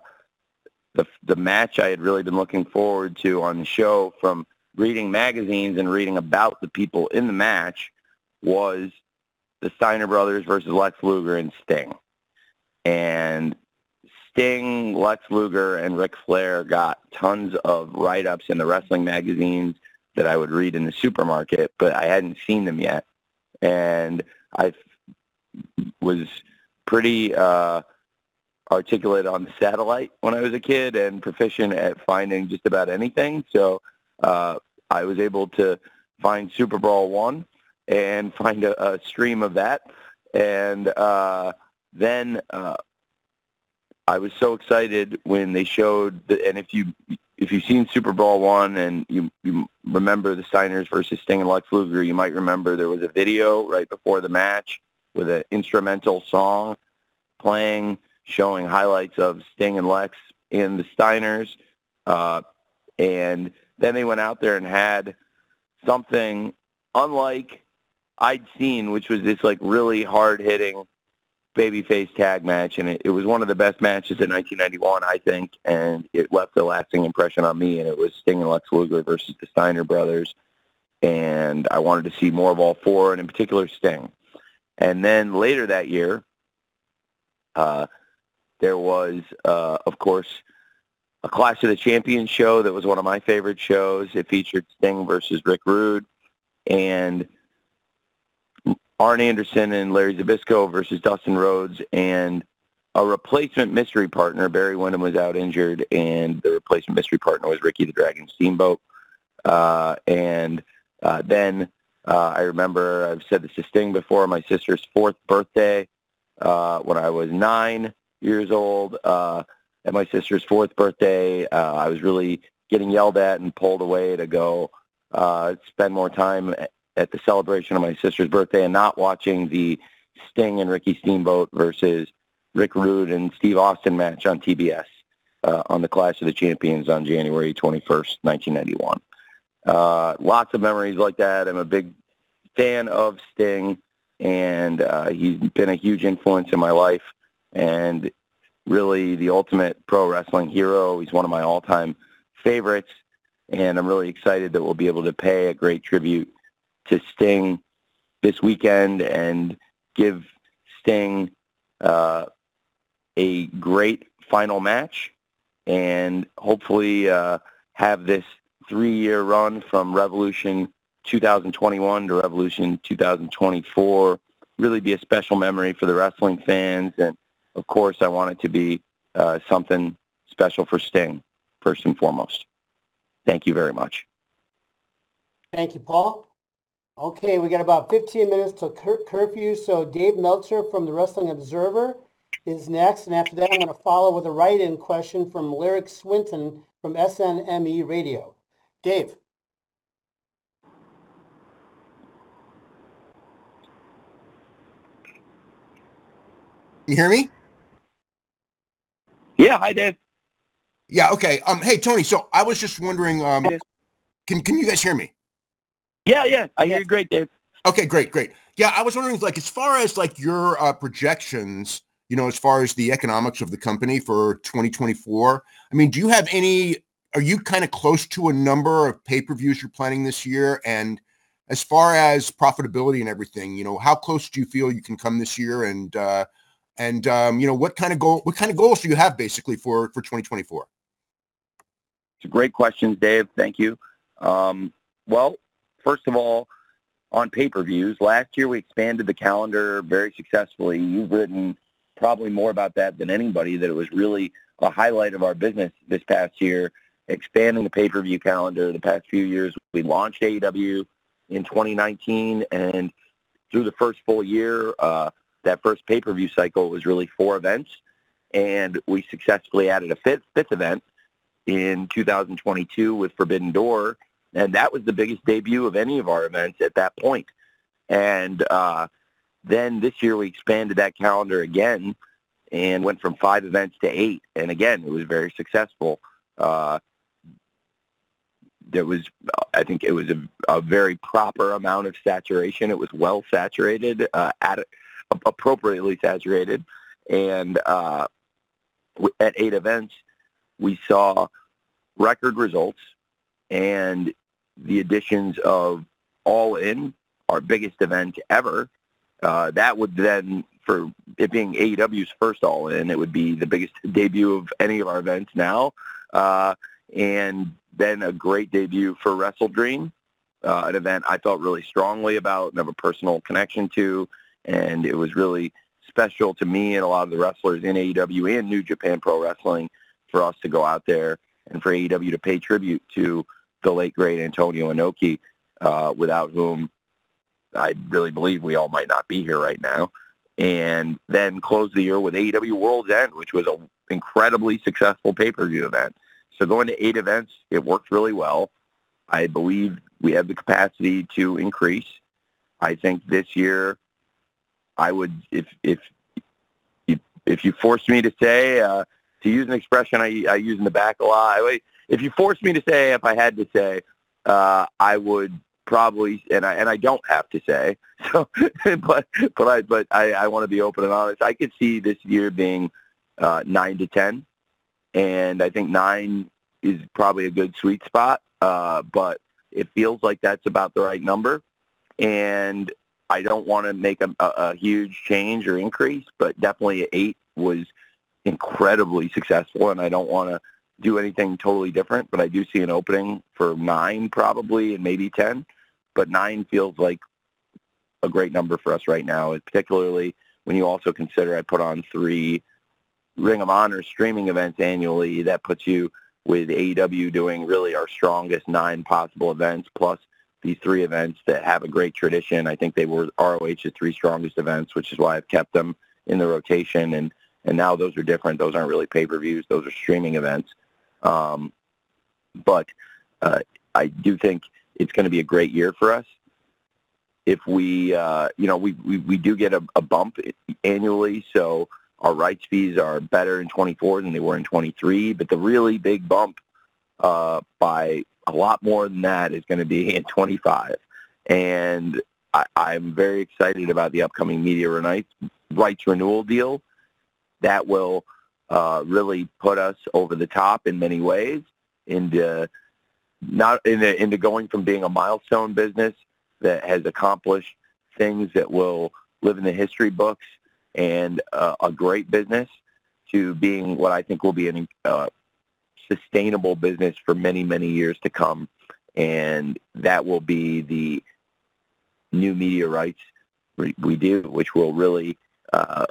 Speaker 3: the the match I had really been looking forward to on the show from reading magazines and reading about the people in the match was the Steiner brothers versus Lex Luger and Sting. And Sting, Lex Luger, and Ric Flair got tons of write-ups in the wrestling magazines that I would read in the supermarket, but I hadn't seen them yet. And I was pretty uh, articulate on the satellite when I was a kid and proficient at finding just about anything. So uh, I was able to find Super Brawl 1 and [LAUGHS] find a, a stream of that. And uh, then uh, I was so excited when they showed, the, and if you if you've seen Super Brawl one and you you remember the Steiners versus Sting and Lex Luger, you might remember there was a video right before the match with an instrumental song playing, showing highlights of Sting and Lex in the Steiners. Uh, and then they went out there and had something unlike I'd seen, which was this like really hard hitting babyface tag match, and it, it was one of the best matches in 1991, I think, and it left a lasting impression on me. And it was Sting and Lex Luger versus the Steiner brothers, and I wanted to see more of all four, and in particular Sting. And then later that year, uh, there was, uh, of course, a Clash of the Champions show that was one of my favorite shows. It featured Sting versus Rick Rude, and Arn Anderson and Larry Zbyszko versus Dustin Rhodes, and a replacement mystery partner. Barry Windham was out injured, and the replacement mystery partner was Ricky the Dragon Steamboat. Uh, and uh, then uh, I remember I've said this to Sting before. My sister's fourth birthday uh, when I was nine years old. Uh, at my sister's fourth birthday, uh, I was really getting yelled at and pulled away to go uh, spend more time at the celebration of my sister's birthday and not watching the Sting and Ricky Steamboat versus Rick Rude and Steve Austin match on TBS uh, on the Clash of the Champions on January 21st, 1991. Uh, lots of memories like that. I'm a big fan of Sting, and uh, he's been a huge influence in my life and really the ultimate pro wrestling hero. He's one of my all-time favorites, and I'm really excited that we'll be able to pay a great tribute to Sting this weekend and give Sting uh, a great final match and hopefully uh, have this three-year run from Revolution 2021 to Revolution 2024 really be a special memory for the wrestling fans. And, of course, I want it to be uh, something special for Sting, first and foremost. Thank you very much.
Speaker 2: Thank you, Paul. Okay, we got about 15 minutes till cur- curfew, so Dave Meltzer from the Wrestling Observer is next, and after that I'm going to follow with a write-in question from Lyric Swinton from SNME Radio. Dave.
Speaker 13: You hear me?
Speaker 3: Yeah, hi Dave.
Speaker 13: Yeah, okay. Um, hey Tony, so I was just wondering, um, can can you guys hear me?
Speaker 3: Yeah, yeah, I hear you great, Dave.
Speaker 13: Okay, great, great. Yeah, I was wondering, like, as far as like your uh, projections, you know, as far as the economics of the company for 2024. I mean, do you have any? Are you kind of close to a number of pay-per-views you're planning this year? And as far as profitability and everything, you know, how close do you feel you can come this year? And uh, and um, you know, what kind of goal? What kind of goals do you have basically for for 2024?
Speaker 3: It's a great question, Dave. Thank you. Um, well, first of all, on pay-per-views, last year we expanded the calendar very successfully. You've written probably more about that than anybody, that it was really a highlight of our business this past year, expanding the pay-per-view calendar the past few years. We launched AEW in 2019, and through the first full year, uh, that first pay-per-view cycle was really four events, and we successfully added a fifth, fifth event in 2022 with Forbidden Door, and that was the biggest debut of any of our events at that point. And uh, then this year we expanded that calendar again and went from five events to eight, and again it was very successful. Uh, there was, I think, it was a, a, very proper amount of saturation. It was well saturated, uh, at appropriately saturated, and uh, at eight events we saw record results and the additions of All In, our biggest event ever. Uh, that would then, for it being AEW's first All In, it would be the biggest debut of any of our events now. Uh, and then a great debut for Wrestle Dream, uh, an event I felt really strongly about and have a personal connection to. And it was really special to me and a lot of the wrestlers in AEW and New Japan Pro Wrestling for us to go out there and for AEW to pay tribute to the late great Antonio Inoki, uh, without whom I really believe we all might not be here right now. And then close the year with AEW World's End, which was an incredibly successful pay-per-view event. So going to eight events, it worked really well. I believe we have the capacity to increase. I think this year, I would, if if if you force me to say, uh, to use an expression I, I use in the back a lot, if you force me to say, if I had to say, uh, I would probably, and I and I don't have to say, [LAUGHS] so, but but I but I, I want to be open and honest. I could see this year being uh, nine to ten, and I think nine is probably a good sweet spot. Uh, but it feels like that's about the right number, and I don't want to make a, a, a huge change or increase, but definitely eight was incredibly successful, and I don't want to do anything totally different. But I do see an opening for nine probably, and maybe ten. But nine feels like a great number for us right now, particularly when you also consider I put on three Ring of Honor streaming events annually. That puts you with AEW doing really our strongest nine possible events, plus these three events that have a great tradition. I think they were ROH's three strongest events, which is why I've kept them in the rotation. And and now those are different. Those aren't really pay-per-views. Those are streaming events. Um, but uh, I do think it's going to be a great year for us. If we, uh, you know, we, we, we do get a, a bump annually, so our rights fees are better in 24 than they were in 23. But the really big bump uh, by a lot more than that is going to be in 25. And I, I'm very excited about the upcoming media rights, rights renewal deal. That will uh, really put us over the top in many ways into not into, into going from being a milestone business that has accomplished things that will live in the history books and uh, a great business to being what I think will be an uh, sustainable business for many, many years to come. And that will be the new media rights we, do, which will really uh,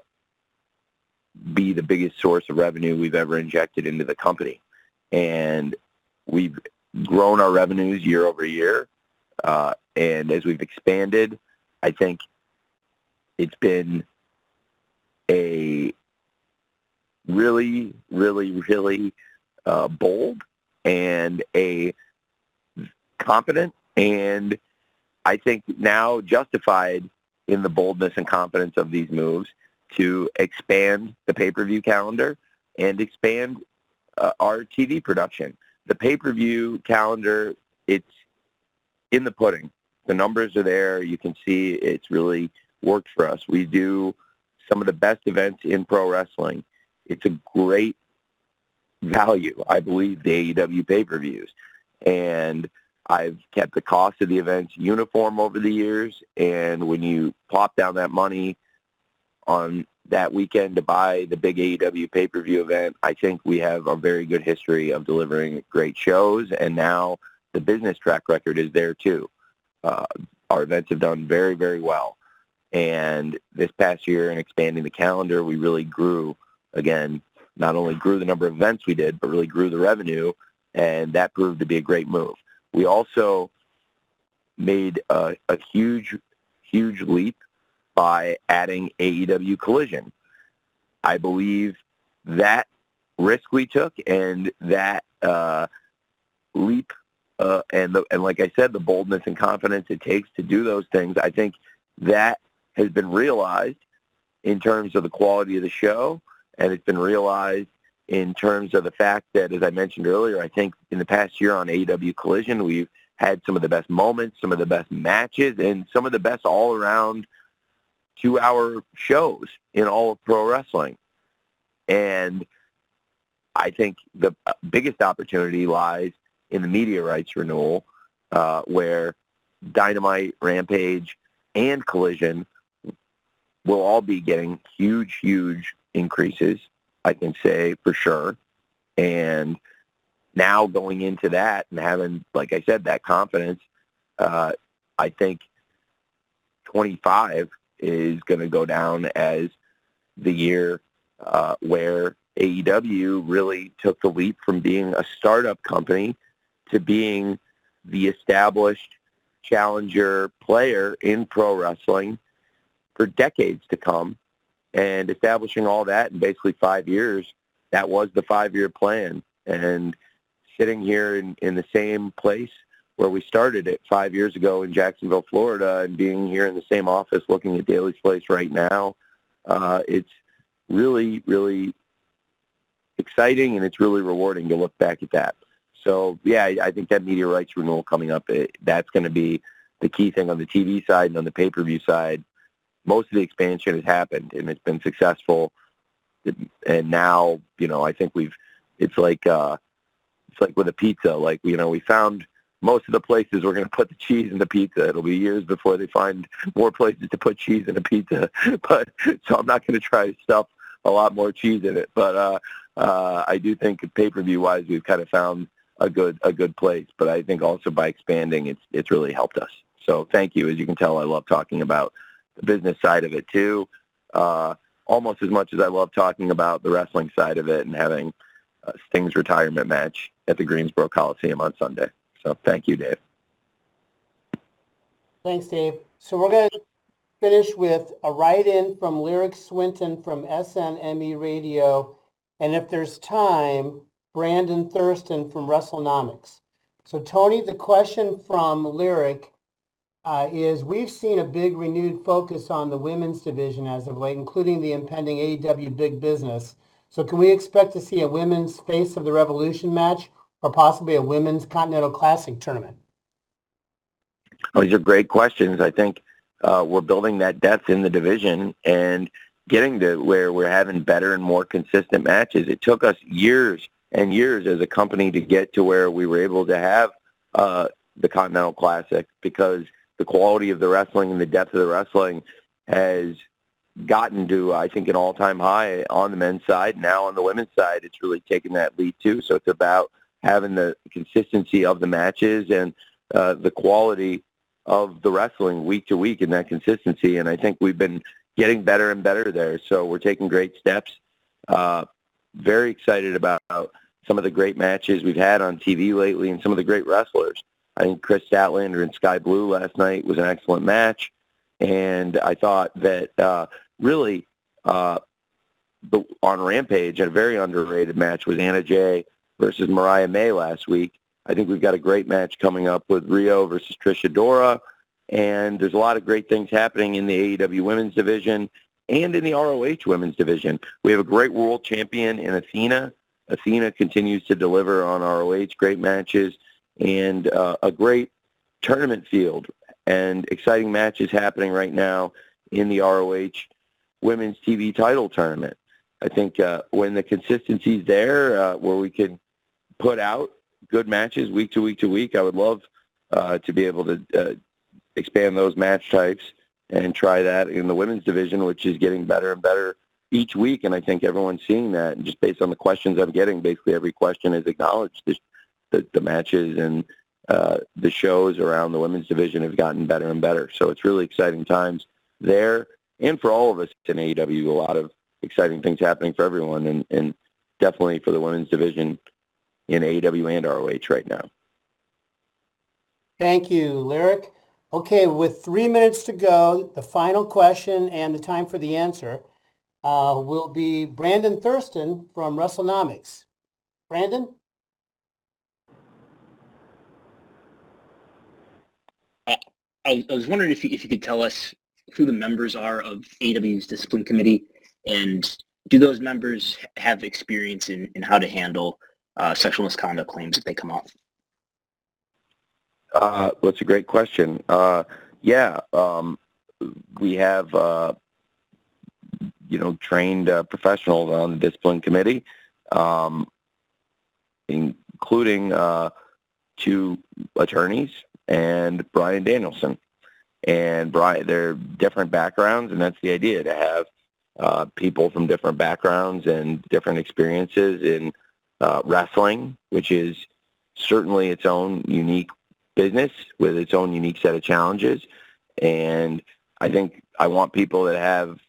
Speaker 3: be the biggest source of revenue we've ever injected into the company. And we've grown our revenues year over year. Uh, and as we've expanded, I think it's been a really, really, really uh, bold and a confident and I think now justified in the boldness and confidence of these moves to expand the pay-per-view calendar and expand uh, our TV production. The pay-per-view calendar, it's in the pudding. The numbers are there. You can see it's really worked for us. We do some of the best events in pro wrestling. It's a great value, I believe, the AEW pay-per-views. And I've kept the cost of the events uniform over the years. And when you plop down that money on that weekend to buy the big AEW pay-per-view event, I think we have a very good history of delivering great shows. And now the business track record is there too. Uh, our events have done very, very well. And this past year in expanding the calendar, we really grew, again, not only grew the number of events we did, but really grew the revenue. And that proved to be a great move. We also made a, a huge, huge leap by adding AEW Collision. I believe that risk we took and that uh, leap uh, and the, and like I said, the boldness and confidence it takes to do those things, I think that has been realized in terms of the quality of the show, and it's been realized in terms of the fact that, as I mentioned earlier, I think in the past year on AEW Collision, we've had some of the best moments, some of the best matches, and some of the best all-around two-hour shows in all of pro wrestling. And I think the biggest opportunity lies in the media rights renewal, uh, where Dynamite, Rampage, and Collision will all be getting huge, huge increases, I can say for sure. And now going into that and having, like I said, that confidence, uh, I think 25 is going to go down as the year uh, where AEW really took the leap from being a startup company to being the established challenger player in pro wrestling for decades to come and establishing all that in basically five years. That was the five-year plan. And sitting here in, in the same place where we started it five years ago in Jacksonville, Florida, and being here in the same office looking at Daly's Place right now, uh, it's really, really exciting, and it's really rewarding to look back at that. So yeah, I, I think that media rights renewal coming up, it, that's going to be the key thing on the TV side and on the pay-per-view side. Most of the expansion has happened, and it's been successful. And now, you know, I think we've. It's like uh, it's like with a pizza. Like you know, we found most of the places we're going to put the cheese in the pizza. It'll be years before they find more places to put cheese in a pizza. [LAUGHS] But so I'm not going to try to stuff a lot more cheese in it. But uh, uh, I do think pay-per-view wise, we've kind of found a good a good place. But I think also by expanding, it's it's really helped us. So thank you. As you can tell, I love talking about business side of it too. Uh, almost as much as I love talking about the wrestling side of it and having uh, Sting's retirement match at the Greensboro Coliseum on Sunday. So thank you, Dave.
Speaker 2: Thanks, Dave. So we're going to finish with a write-in from Lyric Swinton from SNME Radio. And if there's time, Brandon Thurston from WrestleNomics. So Tony, the question from Lyric uh, is we've seen a big renewed focus on the women's division as of late, including the impending AEW Big Business. So can we expect to see a women's Face of the Revolution match or possibly a women's Continental Classic tournament?
Speaker 3: Oh, these are great questions. I think uh, we're building that depth in the division and getting to where we're having better and more consistent matches. It took us years and years as a company to get to where we were able to have uh, the Continental Classic because the quality of the wrestling and the depth of the wrestling has gotten to, I think, an all-time high on the men's side. Now on the women's side, it's really taken that lead too. So it's about having the consistency of the matches and uh, the quality of the wrestling week to week and that consistency. And I think we've been getting better and better there. So we're taking great steps. Uh, very excited about some of the great matches we've had on TV lately and some of the great wrestlers. I think Kris Statlander and Skye Blue last night was an excellent match. And I thought that uh, really uh, the, on Rampage, a very underrated match was Anna Jay versus Mariah May last week. I think we've got a great match coming up with Rio versus Trish Adora. And there's a lot of great things happening in the AEW women's division and in the ROH women's division. We have a great world champion in Athena. Athena continues to deliver on ROH, great matches, and uh, a great tournament field and exciting matches happening right now in the ROH women's TV title tournament. I think uh, when the consistency's there, uh, where we can put out good matches week to week to week, I would love uh, to be able to uh, expand those match types and try that in the women's division, which is getting better and better each week. And I think everyone's seeing that. And just based on the questions I'm getting, basically every question is acknowledged. The, the, the matches and uh, the shows around the women's division have gotten better and better. So it's really exciting times there. And for all of us in AEW, a lot of exciting things happening for everyone. And, and definitely for the women's division in AEW and ROH right now.
Speaker 2: Thank you, Lyric. Okay, with three minutes to go, the final question and the time for the answer uh, will be Brandon Thurston from WrestleNomics. Brandon?
Speaker 14: Uh, I, was, wondering if you, if you could tell us who the members are of AEW's discipline committee and do those members have experience in, in how to handle uh, sexual misconduct claims if they come up?
Speaker 3: Uh, that's a great question. Uh, yeah, um, we have uh, you know trained uh, professionals on the discipline committee, um, including uh, two attorneys and Bryan Danielson. And Bryan, they're different backgrounds, and that's the idea to have uh, people from different backgrounds and different experiences in uh, wrestling, which is certainly its own unique business with its own unique set of challenges. And I think I want people that have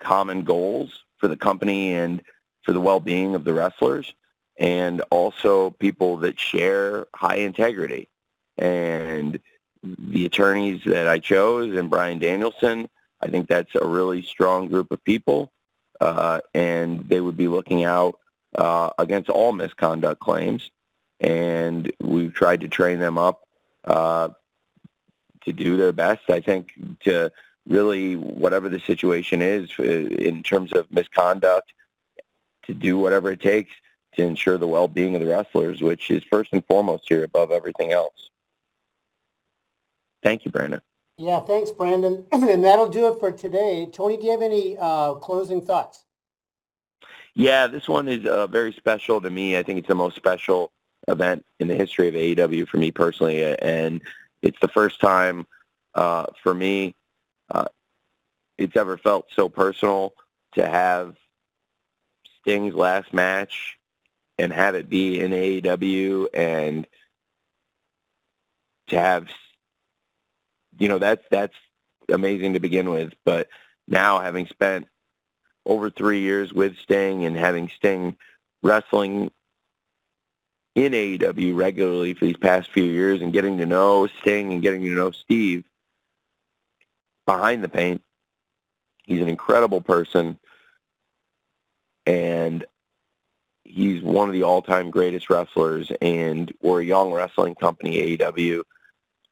Speaker 3: common goals for the company and for the well-being of the wrestlers and also people that share high integrity. And the attorneys that I chose and Bryan Danielson, I think that's a really strong group of people. Uh, and they would be looking out uh, against all misconduct claims and we've tried to train them up uh, to do their best. I think to really whatever the situation is uh, in terms of misconduct to do whatever it takes to ensure the well-being of the wrestlers, which is first and foremost here above everything else. Thank you, Brandon.
Speaker 2: Yeah, thanks, Brandon. [CLEARS THROAT] and that'll do it for today. Tony, do you have any uh, closing thoughts?
Speaker 3: Yeah, this one is uh, very special to me. I think it's the most special event in the history of AEW for me personally, and it's the first time uh, for me uh, it's ever felt so personal to have Sting's last match and have it be in AEW and to have you know that's that's amazing to begin with but now having spent over three years with Sting and having Sting wrestling in AEW regularly for these past few years and getting to know Sting and getting to know Steve behind the paint. He's an incredible person and he's one of the all-time greatest wrestlers and we're a young wrestling company, AEW.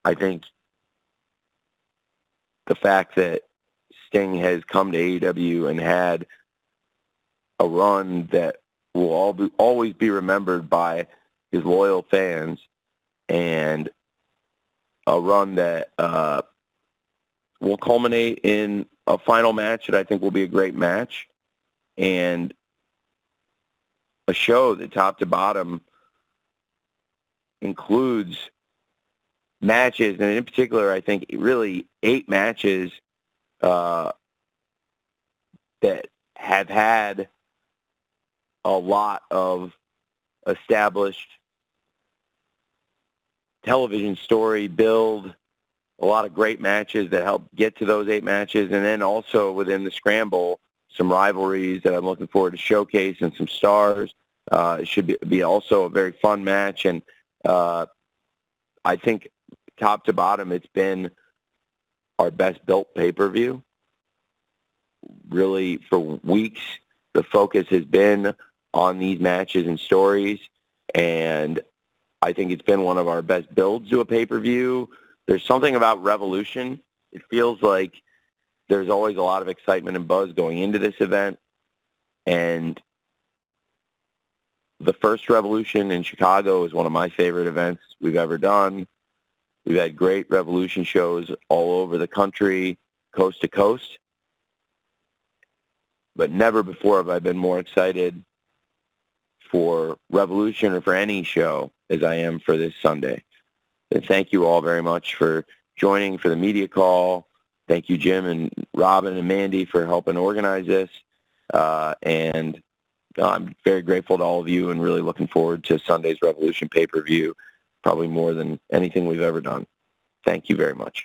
Speaker 3: I think the fact that Sting has come to AEW and had a run that will all be, always be remembered by his loyal fans and a run that uh, will culminate in a final match that I think will be a great match and a show that top to bottom includes matches, and in particular, I think really eight matches uh, that have had a lot of established television story build, a lot of great matches that help get to those eight matches, and then also within the scramble, some rivalries that I'm looking forward to showcase and some stars. Uh, it should be, be also a very fun match, and uh, I think top to bottom, it's been our best built pay-per-view. Really, for weeks, the focus has been on these matches and stories, and I think it's been one of our best builds to a pay-per-view. There's something about Revolution. It feels like there's always a lot of excitement and buzz going into this event, and the first Revolution in Chicago is one of my favorite events we've ever done. We've had great Revolution shows all over the country, coast to coast. But never before have I been more excited for Revolution or for any show as I am for this Sunday. And thank you all very much for joining for the media call. Thank you, Jim and Robin and Mandy for helping organize this. Uh, and I'm very grateful to all of you and really looking forward to Sunday's Revolution pay-per-view probably more than anything we've ever done. Thank you very much.